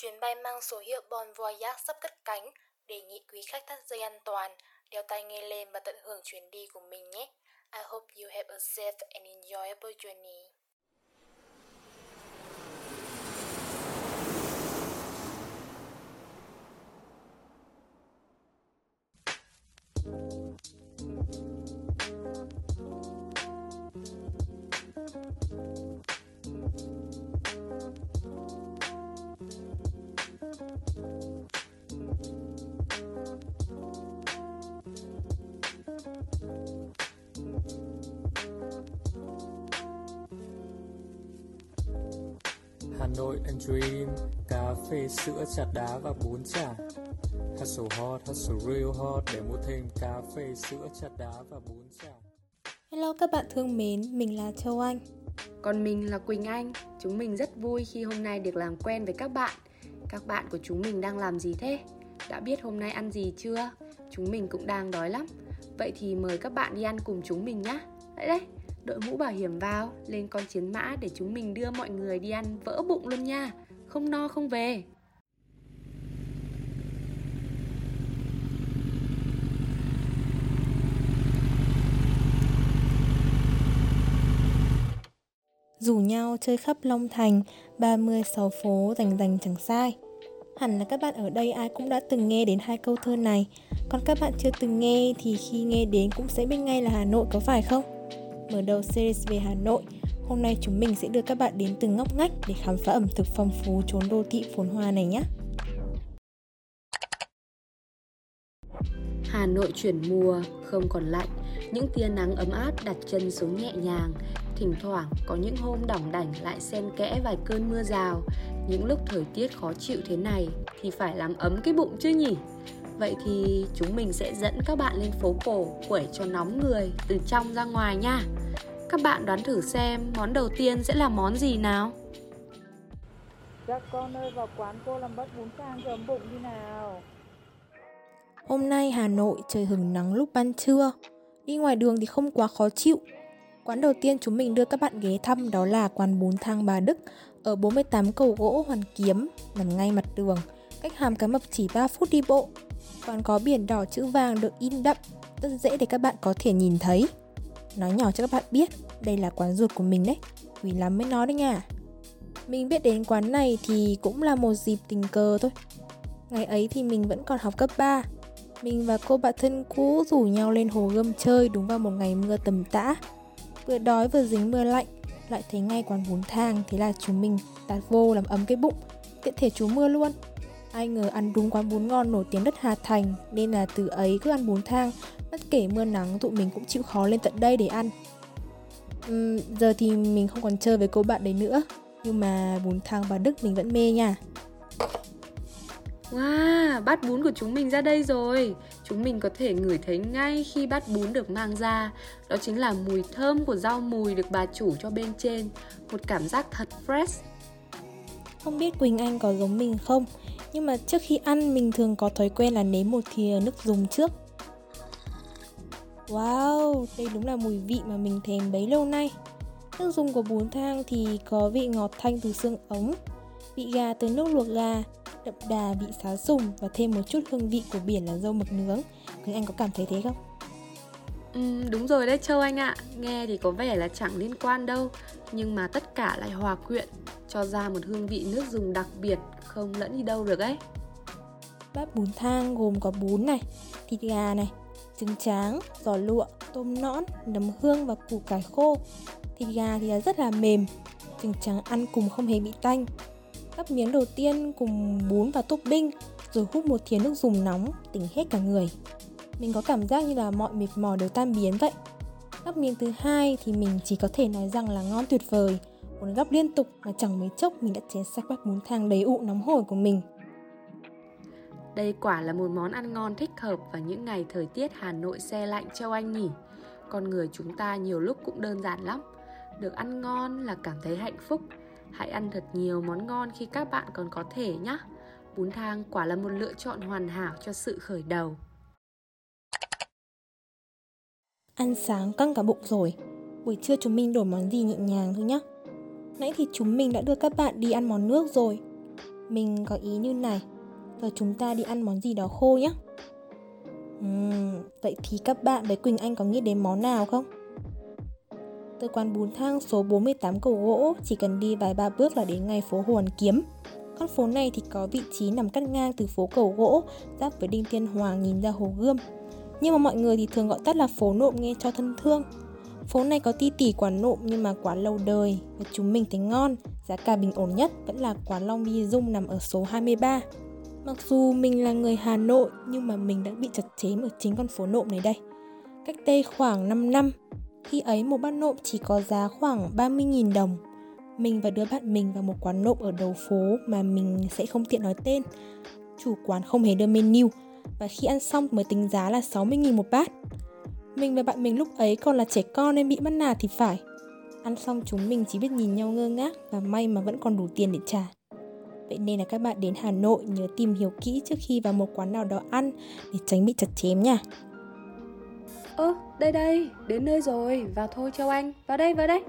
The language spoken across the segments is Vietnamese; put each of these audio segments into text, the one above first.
Chuyến bay mang số hiệu Bon Voyage sắp cất cánh, đề nghị quý khách thắt dây an toàn, đeo tai nghe lên và tận hưởng chuyến đi của mình nhé. I hope you have a safe and enjoyable journey. Nội and Dream Cà phê, sữa, trà đá và bún chả. Hustle hot, hustle real hot Để mua thêm cà phê, sữa, trà đá và bún chả. Hello các bạn thương mến, mình là Châu Anh. Còn mình là Quỳnh Anh. Chúng mình rất vui khi hôm nay được làm quen với các bạn. Các bạn của chúng mình đang làm gì thế? Đã biết hôm nay ăn gì chưa? Chúng mình cũng đang đói lắm. Vậy thì mời các bạn đi ăn cùng chúng mình nhé Đấy đấy, đội mũ bảo hiểm vào, Lên con chiến mã để chúng mình đưa mọi người đi ăn vỡ bụng luôn nha. Không no không về. Rủ nhau chơi khắp Long Thành 36 phố rành rành chẳng sai. Hẳn là các bạn ở đây ai cũng đã từng nghe đến hai câu thơ này. Còn các bạn chưa từng nghe thì khi nghe đến cũng sẽ biết ngay là Hà Nội có phải không? Mở đầu series về Hà Nội. Hôm nay chúng mình sẽ đưa các bạn đến từng ngóc ngách để khám phá ẩm thực phong phú chốn đô thị phồn hoa này nhé. Hà Nội chuyển mùa, không còn lạnh. Những tia nắng ấm áp đặt chân xuống nhẹ nhàng. Thỉnh thoảng có những hôm đỏng đảnh lại xen kẽ vài cơn mưa rào. Những lúc thời tiết khó chịu thế này thì phải làm ấm cái bụng chứ nhỉ? Vậy thì chúng mình sẽ dẫn các bạn lên phố cổ quẩy cho nóng người từ trong ra ngoài nha. Các bạn đoán thử xem món đầu tiên sẽ là món gì nào? Các con ơi vào quán cô làm bát bún thang cho ấm bụng đi nào. Hôm nay Hà Nội trời hừng nắng lúc ban trưa. Đi ngoài đường thì không quá khó chịu. Quán đầu tiên chúng mình đưa các bạn ghé thăm đó là quán bún thang Bà Đức ở 48 cầu gỗ Hoàn Kiếm, nằm ngay mặt đường, cách hàm cái mập chỉ 3 phút đi bộ còn có biển đỏ chữ vàng được in đậm, rất dễ để các bạn có thể nhìn thấy. Nói nhỏ cho các bạn biết, đây là quán ruột của mình đấy, quý lắm mới nói đấy nha. Mình biết đến quán này thì cũng là một dịp tình cờ thôi. Ngày ấy thì mình vẫn còn học cấp 3. Mình và cô bạn thân cũ rủ nhau lên hồ gươm chơi đúng vào một ngày mưa tầm tã. Vừa đói vừa dính mưa lạnh, lại thấy ngay quán bún thang thế là chúng mình tạt vô làm ấm cái bụng tiện thể chú mưa luôn ai ngờ ăn đúng quán bún ngon nổi tiếng đất Hà Thành nên là từ ấy cứ ăn bún thang. Bất kể mưa nắng tụi mình cũng chịu khó lên tận đây để ăn. Uhm, giờ thì mình không còn chơi với cô bạn đấy nữa. Nhưng mà bún thang bà Đức mình vẫn mê nha. Wow, bát bún của chúng mình ra đây rồi. Chúng mình có thể ngửi thấy ngay khi bát bún được mang ra. Đó chính là mùi thơm của rau mùi được bà chủ cho bên trên. Một cảm giác thật fresh. Không biết Quỳnh Anh có giống mình không? Nhưng mà trước khi ăn mình thường có thói quen là nếm một thìa nước dùng trước. Wow, đây đúng là mùi vị mà mình thèm bấy lâu nay. Nước dùng của bún thang thì có vị ngọt thanh từ xương ống Vị gà từ nước luộc gà đậm đà vị xá sùng và thêm một chút hương vị của biển là dâu mực nướng. Quỳnh Anh có cảm thấy thế không? Ừ, đúng rồi đấy Châu Anh ạ. Nghe thì có vẻ là chẳng liên quan đâu. Nhưng mà tất cả lại hòa quyện Cho ra một hương vị nước dùng đặc biệt Không lẫn đi đâu được ấy. Bát bún thang gồm có bún này, thịt gà này, trứng tráng, giò lụa, tôm nõn, nấm hương và củ cải khô. Thịt gà thì rất là mềm, trứng tráng ăn cùng không hề bị tanh. Gắp miếng đầu tiên cùng bún và topping Rồi hút một thìa nước dùng nóng tỉnh hết cả người. Mình có cảm giác như là mọi mệt mỏi đều tan biến vậy. Gắp miếng thứ hai thì mình chỉ có thể nói rằng là ngon tuyệt vời. Muốn gắp liên tục mà chẳng mấy chốc mình đã chén sạch bát bún thang đầy ụ nóng hổi của mình. Đây quả là một món ăn ngon thích hợp vào những ngày thời tiết Hà Nội xe lạnh Châu Anh nhỉ. Con người chúng ta nhiều lúc cũng đơn giản lắm. Được ăn ngon là cảm thấy hạnh phúc. Hãy ăn thật nhiều món ngon khi các bạn còn có thể nhé. Bún thang quả là một lựa chọn hoàn hảo cho sự khởi đầu. Ăn sáng căng cả bụng rồi. Buổi trưa chúng mình đổi món gì nhẹ nhàng thôi nhé. Nãy thì chúng mình đã đưa các bạn đi ăn món nước rồi. Mình có ý như này Giờ chúng ta đi ăn món gì đó khô nhé uhm, Vậy thì các bạn với Quỳnh Anh có nghĩ đến món nào không? Từ quán bún thang số 48 cầu gỗ chỉ cần đi vài ba bước là đến ngay phố Hồ Hoàn Kiếm. Con phố này thì có vị trí nằm cắt ngang từ phố cầu gỗ giáp với Đinh Tiên Hoàng nhìn ra Hồ Gươm. Nhưng mà mọi người thì thường gọi tắt là phố nộm nghe cho thân thương. Phố này có ti tỉ quán nộm nhưng mà quá lâu đời và chúng mình thấy ngon. Giá cả bình ổn nhất vẫn là quán Long Bi Dung nằm ở số 23. Mặc dù mình là người Hà Nội nhưng mà mình đã bị chặt chém ở chính con phố nộm này đây. Cách đây khoảng 5 năm, khi ấy một bát nộm chỉ có giá khoảng 30.000 đồng. Mình và đứa bạn mình vào một quán nộm ở đầu phố mà mình sẽ không tiện nói tên. Chủ quán không hề đưa menu và khi ăn xong mới tính giá là 60.000 một bát. Mình và bạn mình lúc ấy còn là trẻ con nên bị bắt nạt thì phải. Ăn xong chúng mình chỉ biết nhìn nhau ngơ ngác và may mà vẫn còn đủ tiền để trả. Vậy nên là các bạn đến Hà Nội nhớ tìm hiểu kỹ trước khi vào một quán nào đó ăn để tránh bị chặt chém nha. Ơ, đây đây, đến nơi rồi, vào thôi Châu Anh, vào đây, vào đây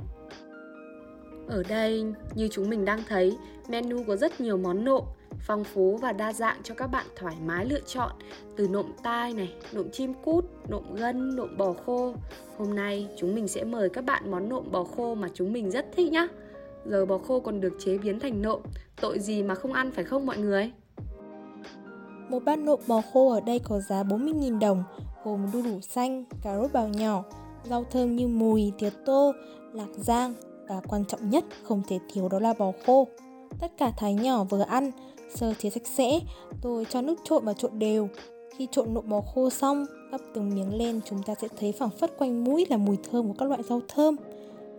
Ở đây, như chúng mình đang thấy, menu có rất nhiều món nộm phong phú và đa dạng cho các bạn thoải mái lựa chọn từ nộm tai này, nộm chim cút, nộm gân, nộm bò khô. Hôm nay chúng mình sẽ mời các bạn món nộm bò khô mà chúng mình rất thích nhá. Giờ bò khô còn được chế biến thành nộm, tội gì mà không ăn phải không mọi người? Một bát nộm bò khô ở đây có giá 40.000 đồng, gồm đu đủ xanh, cà rốt bào nhỏ, rau thơm như mùi, tía tô, lạc giang và quan trọng nhất không thể thiếu đó là bò khô. Tất cả thái nhỏ vừa ăn, sơ chế sạch sẽ, rồi cho nước trộn và trộn đều. Khi trộn nộm bò khô xong, gấp từng miếng lên chúng ta sẽ thấy phảng phất quanh mũi là mùi thơm của các loại rau thơm.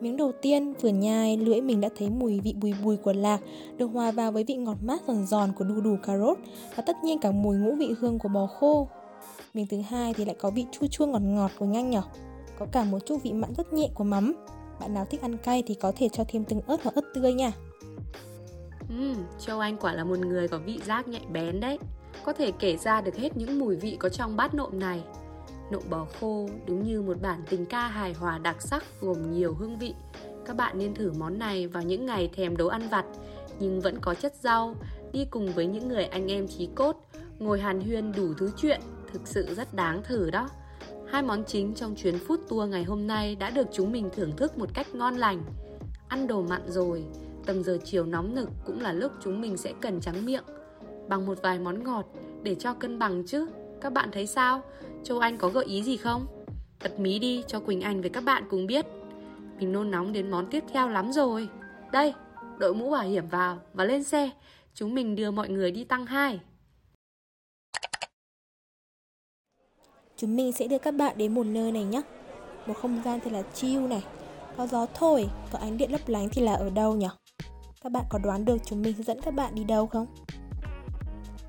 Miếng đầu tiên vừa nhai, lưỡi mình đã thấy mùi vị bùi bùi của lạc được hòa vào với vị ngọt mát giòn giòn của đu đủ cà rốt và tất nhiên cả mùi ngũ vị hương của bò khô. Miếng thứ hai thì lại có vị chua chua ngọt ngọt của nhanh nhỏ. Có cả một chút vị mặn rất nhẹ của mắm. Bạn nào thích ăn cay thì có thể cho thêm từng ớt hoặc ớt tươi nha. Ừ, uhm, Châu Anh quả là một người có vị giác nhạy bén đấy. Có thể kể ra được hết những mùi vị có trong bát nộm này. Nộm bò khô đúng như một bản tình ca hài hòa đặc sắc gồm nhiều hương vị. Các bạn nên thử món này vào những ngày thèm đồ ăn vặt Nhưng vẫn có chất rau Đi cùng với những người anh em trí cốt Ngồi hàn huyên đủ thứ chuyện Thực sự rất đáng thử đó. Hai món chính trong chuyến food tour ngày hôm nay đã được chúng mình thưởng thức một cách ngon lành. Ăn đồ mặn rồi Tầm giờ chiều nóng nực cũng là lúc chúng mình sẽ cần trắng miệng. Bằng một vài món ngọt để cho cân bằng chứ Các bạn thấy sao? Châu Anh có gợi ý gì không? Bật mí đi cho Quỳnh Anh với các bạn cùng biết. Mình nôn nóng đến món tiếp theo lắm rồi. Đây, đội mũ bảo hiểm vào và lên xe. Chúng mình đưa mọi người đi tăng 2 Chúng mình sẽ đưa các bạn đến một nơi này nhé Một không gian thì là chill này. Có gió thổi, có ánh điện lấp lánh thì là ở đâu nhỉ? Các bạn có đoán được chúng mình sẽ dẫn các bạn đi đâu không?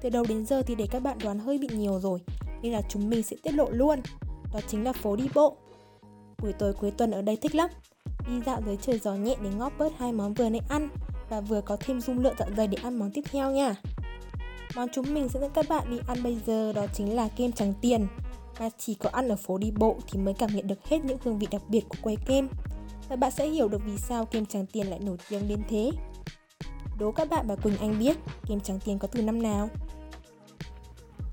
Từ đầu đến giờ thì để các bạn đoán hơi bị nhiều rồi, Nên là chúng mình sẽ tiết lộ luôn. Đó chính là phố đi bộ. Buổi tối cuối tuần ở đây thích lắm. Đi dạo dưới trời gió nhẹ để ngóp bớt hai món vừa nãy ăn Và vừa có thêm dung lượng dạ dày để ăn món tiếp theo nha. Món chúng mình sẽ dẫn các bạn đi ăn bây giờ đó chính là kem trắng tiền. Và chỉ có ăn ở phố đi bộ thì mới cảm nhận được hết những hương vị đặc biệt của quầy kem. Và bạn sẽ hiểu được vì sao kem trắng tiền lại nổi tiếng đến thế. Đố các bạn và Quỳnh Anh biết kem trắng tiền có từ năm nào?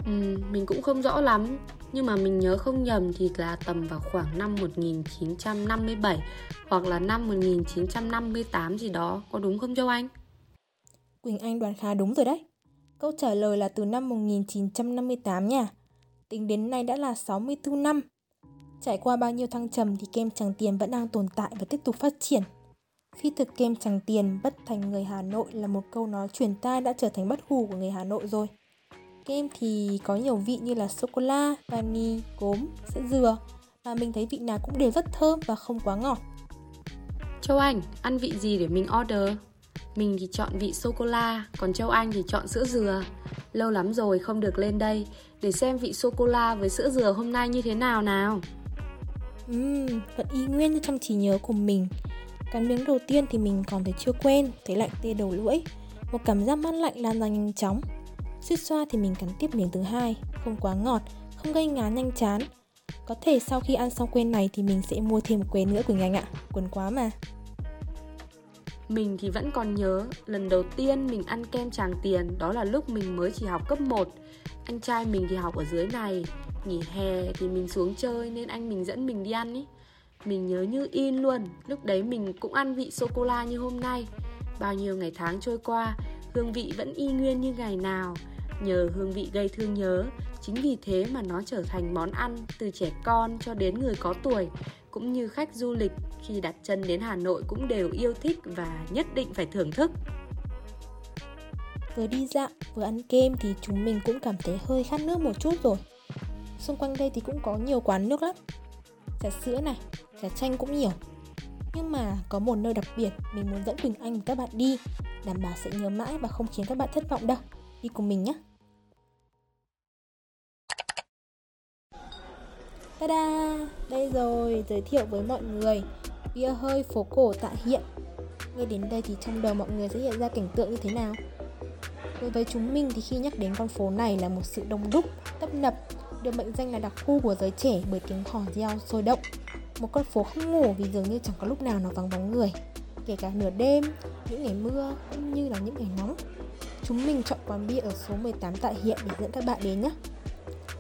Ừ, mình cũng không rõ lắm Nhưng mà mình nhớ không nhầm thì là tầm vào khoảng năm 1957 Hoặc là năm 1958 gì đó Có đúng không Châu Anh? Quỳnh Anh đoán khá đúng rồi đấy Câu trả lời là từ năm 1958 nha Tính đến nay đã là 64 năm Trải qua bao nhiêu thăng trầm thì kem Tràng Tiền vẫn đang tồn tại và tiếp tục phát triển Phi thực kem Tràng Tiền bất thành người Hà Nội là một câu nói truyền tai đã trở thành bất hủ của người Hà Nội rồi. Kem thì có nhiều vị như là sô-cô-la, vani, cốm, sữa dừa Và mình thấy vị nào cũng đều rất thơm và không quá ngọt. Châu Anh, ăn vị gì để mình order? Mình thì chọn vị sô-cô-la, còn Châu Anh thì chọn sữa dừa. Lâu lắm rồi không được lên đây Để xem vị sô-cô-la với sữa dừa hôm nay như thế nào nào. Uhm, vẫn y nguyên như trong trí nhớ của mình Cắn miếng đầu tiên thì mình còn thấy chưa quen, thấy lạnh tê đầu lưỡi Một cảm giác mát lạnh lan ra nhanh chóng Suýt xoa thì mình cắn tiếp miếng thứ hai, không quá ngọt, không gây ngán nhanh chán. Có thể sau khi ăn xong quên này thì mình sẽ mua thêm một que nữa Quỳnh Anh ạ, quần quá mà. Mình thì vẫn còn nhớ lần đầu tiên mình ăn kem Tràng Tiền đó là lúc mình mới chỉ học cấp 1. Anh trai mình thì học ở dưới này, nghỉ hè thì mình xuống chơi nên anh mình dẫn mình đi ăn ý. Mình nhớ như in luôn, lúc đấy mình cũng ăn vị sô-cô-la như hôm nay. Bao nhiêu ngày tháng trôi qua, hương vị vẫn y nguyên như ngày nào. Nhờ hương vị gây thương nhớ, chính vì thế mà nó trở thành món ăn từ trẻ con cho đến người có tuổi, cũng như khách du lịch khi đặt chân đến Hà Nội cũng đều yêu thích và nhất định phải thưởng thức. Vừa đi dạo, vừa ăn kem thì chúng mình cũng cảm thấy hơi khát nước một chút rồi. Xung quanh đây thì cũng có nhiều quán nước lắm. Trà sữa này, trà chanh cũng nhiều. Nhưng mà có một nơi đặc biệt mình muốn dẫn Quỳnh Anh và các bạn đi, đảm bảo sẽ nhớ mãi và không khiến các bạn thất vọng đâu. Đi cùng mình nhé. Ta-da! Đây rồi, giới thiệu với mọi người Bia hơi phố cổ tại hiện Nghe đến đây thì trong đầu mọi người sẽ hiện ra cảnh tượng như thế nào? Đối với chúng mình thì khi nhắc đến con phố này là một sự đông đúc, tấp nập được mệnh danh là đặc khu của giới trẻ bởi tiếng hò reo sôi động. Một con phố không ngủ vì dường như chẳng có lúc nào nó vắng bóng người. Kể cả nửa đêm, những ngày mưa cũng như là những ngày nóng. Chúng mình chọn quán bia ở số 18 tại hiện để dẫn các bạn đến nhé.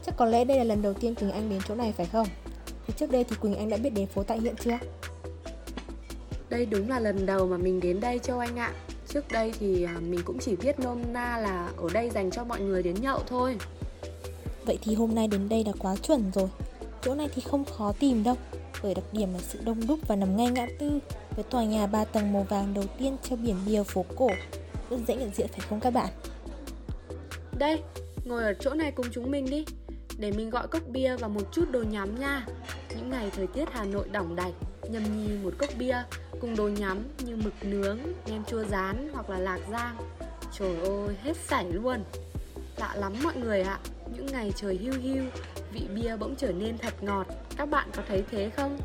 Chắc có lẽ đây là lần đầu tiên Quỳnh Anh đến chỗ này phải không? Thì trước đây thì Quỳnh Anh đã biết đến phố tại hiện chưa? Đây đúng là lần đầu mà mình đến đây Châu Anh ạ. Trước đây thì à, mình cũng chỉ biết nôm na là ở đây dành cho mọi người đến nhậu thôi. Vậy thì hôm nay đến đây là quá chuẩn rồi. Chỗ này thì không khó tìm đâu Bởi đặc điểm là sự đông đúc và nằm ngay ngã tư Với tòa nhà 3 tầng màu vàng đầu tiên treo biển bia phố cổ. Rất dễ nhận diện phải không các bạn? Đây, ngồi ở chỗ này cùng chúng mình đi để mình gọi cốc bia và một chút đồ nhắm nha. Những ngày thời tiết Hà Nội đỏng đạch nhâm nhi một cốc bia cùng đồ nhắm như mực nướng, nem chua rán hoặc là lạc rang Trời ơi, hết sảy luôn. Lạ lắm mọi người ạ. Những ngày trời hưu hưu Vị bia bỗng trở nên thật ngọt. Các bạn có thấy thế không?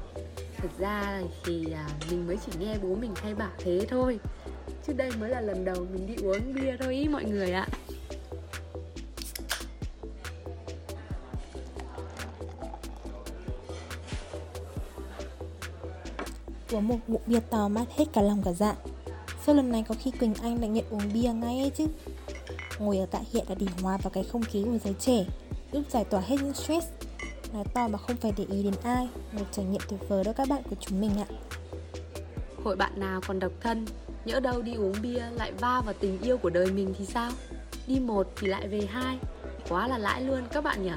Thực ra thì à, mình mới chỉ nghe bố mình hay bảo thế thôi. Chứ đây mới là lần đầu mình đi uống bia thôi ý mọi người ạ. Uống một ngụm bia to mát hết cả lòng cả dạ. Sau lần này có khi Quỳnh Anh lại nghiện uống bia ngay ấy chứ? Ngồi ở tại hiện là để hòa vào cái không khí của giới trẻ, Giúp giải tỏa hết những stress. Nói to mà không phải để ý đến ai, Một trải nghiệm tuyệt vời đó các bạn của chúng mình ạ. Hội bạn nào còn độc thân, Nhỡ đâu đi uống bia lại va vào tình yêu của đời mình thì sao? Đi một thì lại về hai, Quá là lãi luôn các bạn nhỉ?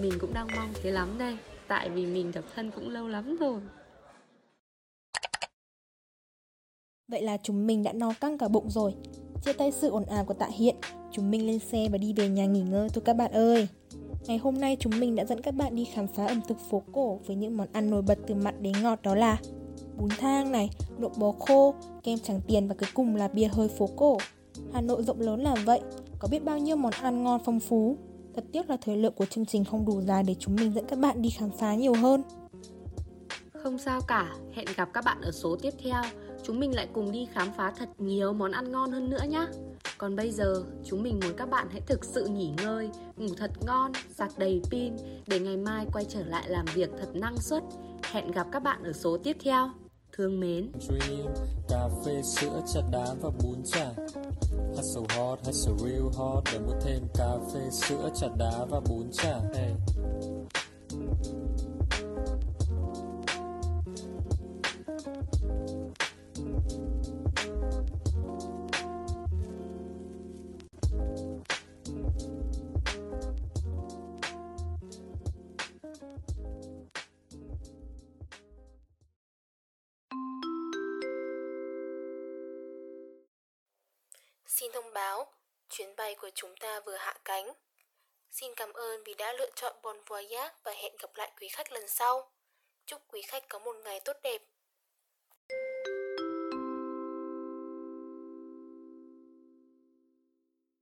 Mình cũng đang mong thế lắm đây, Tại vì mình độc thân cũng lâu lắm rồi. Vậy là chúng mình đã no căng cả bụng rồi. Chia tay sự ồn ào của tạ hiện, chúng mình lên xe và đi về nhà nghỉ ngơi thôi các bạn ơi. Ngày hôm nay chúng mình đã dẫn các bạn đi khám phá ẩm thực phố cổ với những món ăn nổi bật từ mặn đến ngọt đó là bún thang này, nộm bò khô, kem tràng tiền và cuối cùng là bia hơi phố cổ. Hà Nội rộng lớn là vậy, có biết bao nhiêu món ăn ngon phong phú. Thật tiếc là thời lượng của chương trình không đủ dài để chúng mình dẫn các bạn đi khám phá nhiều hơn. Không sao cả, hẹn gặp các bạn ở số tiếp theo chúng mình lại cùng đi khám phá thật nhiều món ăn ngon hơn nữa nhé. Còn bây giờ, chúng mình muốn các bạn hãy thực sự nghỉ ngơi, ngủ thật ngon, sạc đầy pin để ngày mai quay trở lại làm việc thật năng suất. Hẹn gặp các bạn ở số tiếp theo. Thương mến. Dream, cà phê, sữa, trà đá và bún chả. Hustle hot, hustle real hot để mua thêm cà phê, sữa, trà đá và bún chả. Hey. Xin thông báo, chuyến bay của chúng ta vừa hạ cánh. Xin cảm ơn vì đã lựa chọn Bon Voyage và hẹn gặp lại quý khách lần sau. Chúc quý khách có một ngày tốt đẹp.